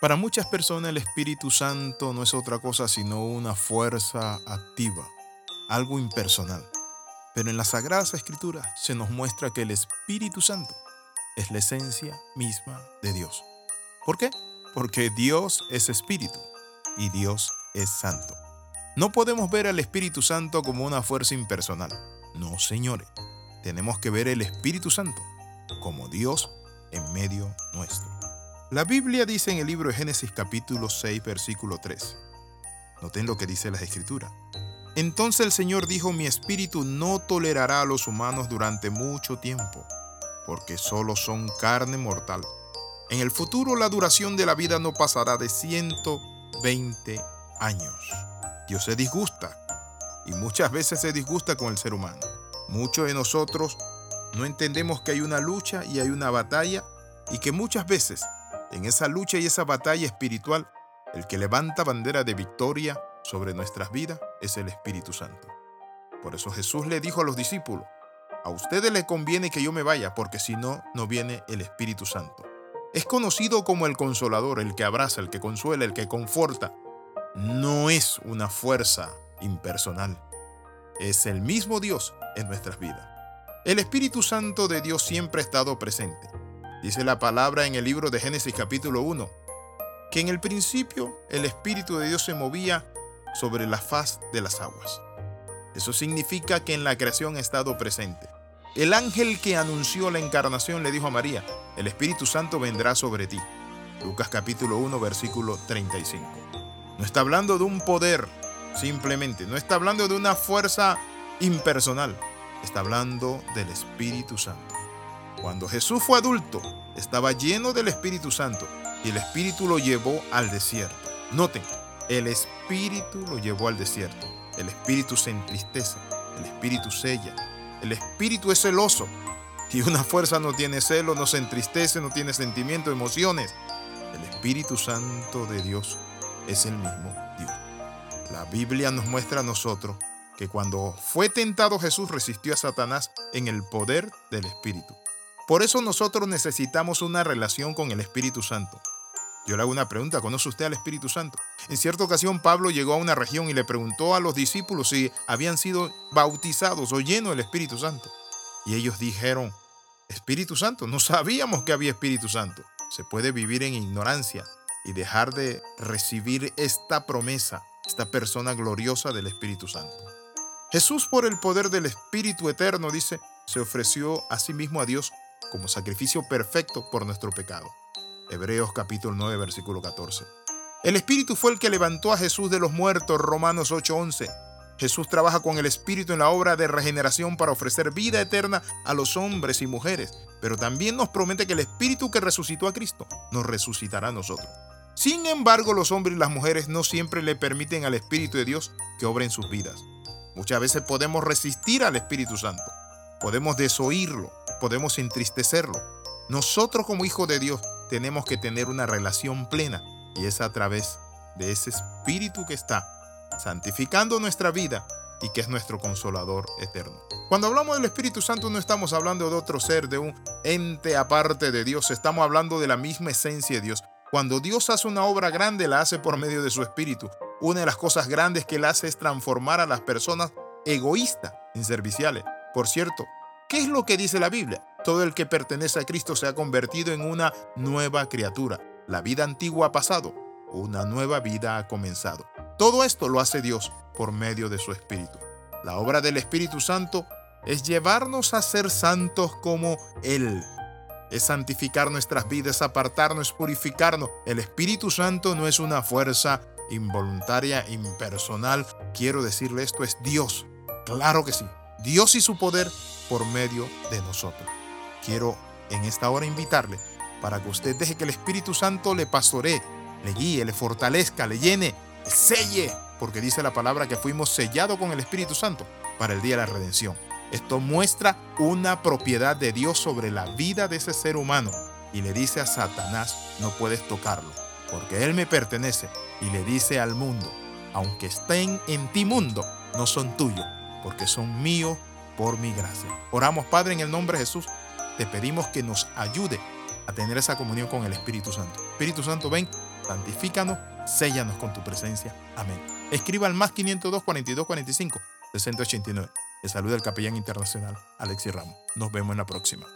Para muchas personas el Espíritu Santo no es otra cosa sino una fuerza activa, algo impersonal. Pero en las Sagradas Escrituras se nos muestra que el Espíritu Santo es la esencia misma de Dios. ¿Por qué? Porque Dios es Espíritu y Dios es Santo. No podemos ver al Espíritu Santo como una fuerza impersonal. No, señores. Tenemos que ver el Espíritu Santo como Dios en medio nuestro. La Biblia dice en el libro de Génesis capítulo 6 versículo 3. Noten lo que dice la Escritura. Entonces el Señor dijo, mi espíritu no tolerará a los humanos durante mucho tiempo, porque solo son carne mortal. En el futuro la duración de la vida no pasará de 120 años. Dios se disgusta y muchas veces se disgusta con el ser humano. Muchos de nosotros no entendemos que hay una lucha y hay una batalla y que muchas veces en esa lucha y esa batalla espiritual, el que levanta bandera de victoria sobre nuestras vidas es el Espíritu Santo. Por eso Jesús le dijo a los discípulos, a ustedes les conviene que yo me vaya, porque si no, no viene el Espíritu Santo. Es conocido como el consolador, el que abraza, el que consuela, el que conforta. No es una fuerza impersonal. Es el mismo Dios en nuestras vidas. El Espíritu Santo de Dios siempre ha estado presente. Dice la palabra en el libro de Génesis capítulo 1, que en el principio el Espíritu de Dios se movía sobre la faz de las aguas. Eso significa que en la creación ha estado presente. El ángel que anunció la encarnación le dijo a María, el Espíritu Santo vendrá sobre ti. Lucas capítulo 1 versículo 35. No está hablando de un poder, simplemente, no está hablando de una fuerza impersonal, está hablando del Espíritu Santo. Cuando Jesús fue adulto, estaba lleno del Espíritu Santo y el Espíritu lo llevó al desierto. Noten, el Espíritu lo llevó al desierto. El Espíritu se entristece, el Espíritu sella, el Espíritu es celoso. Y una fuerza no tiene celo, no se entristece, no tiene sentimiento, emociones. El Espíritu Santo de Dios es el mismo Dios. La Biblia nos muestra a nosotros que cuando fue tentado Jesús resistió a Satanás en el poder del Espíritu. Por eso nosotros necesitamos una relación con el Espíritu Santo. Yo le hago una pregunta, ¿conoce usted al Espíritu Santo? En cierta ocasión Pablo llegó a una región y le preguntó a los discípulos si habían sido bautizados o llenos del Espíritu Santo. Y ellos dijeron, Espíritu Santo, no sabíamos que había Espíritu Santo. Se puede vivir en ignorancia y dejar de recibir esta promesa, esta persona gloriosa del Espíritu Santo. Jesús por el poder del Espíritu Eterno, dice, se ofreció a sí mismo a Dios como sacrificio perfecto por nuestro pecado. Hebreos capítulo 9 versículo 14. El Espíritu fue el que levantó a Jesús de los muertos, Romanos 8:11. Jesús trabaja con el Espíritu en la obra de regeneración para ofrecer vida eterna a los hombres y mujeres, pero también nos promete que el Espíritu que resucitó a Cristo nos resucitará a nosotros. Sin embargo, los hombres y las mujeres no siempre le permiten al Espíritu de Dios que obre en sus vidas. Muchas veces podemos resistir al Espíritu Santo, podemos desoírlo, podemos entristecerlo. Nosotros como hijos de Dios tenemos que tener una relación plena y es a través de ese Espíritu que está santificando nuestra vida y que es nuestro consolador eterno. Cuando hablamos del Espíritu Santo no estamos hablando de otro ser, de un ente aparte de Dios, estamos hablando de la misma esencia de Dios. Cuando Dios hace una obra grande, la hace por medio de su Espíritu. Una de las cosas grandes que Él hace es transformar a las personas egoístas en serviciales. Por cierto, ¿Qué es lo que dice la Biblia? Todo el que pertenece a Cristo se ha convertido en una nueva criatura. La vida antigua ha pasado, una nueva vida ha comenzado. Todo esto lo hace Dios por medio de su Espíritu. La obra del Espíritu Santo es llevarnos a ser santos como Él. Es santificar nuestras vidas, apartarnos, purificarnos. El Espíritu Santo no es una fuerza involuntaria, impersonal. Quiero decirle esto, es Dios. Claro que sí. Dios y su poder por medio de nosotros. Quiero en esta hora invitarle para que usted deje que el Espíritu Santo le pastoree, le guíe, le fortalezca, le llene, le selle, porque dice la palabra que fuimos sellados con el Espíritu Santo para el día de la redención. Esto muestra una propiedad de Dios sobre la vida de ese ser humano y le dice a Satanás, no puedes tocarlo, porque él me pertenece y le dice al mundo, aunque estén en ti mundo, no son tuyos, porque son míos por mi gracia. Oramos, Padre, en el nombre de Jesús. Te pedimos que nos ayude a tener esa comunión con el Espíritu Santo. Espíritu Santo, ven, santifícanos, séllanos con tu presencia. Amén. Escriba al más 502 42 45 689. Te saluda el capellán internacional Alexis Ramos. Nos vemos en la próxima.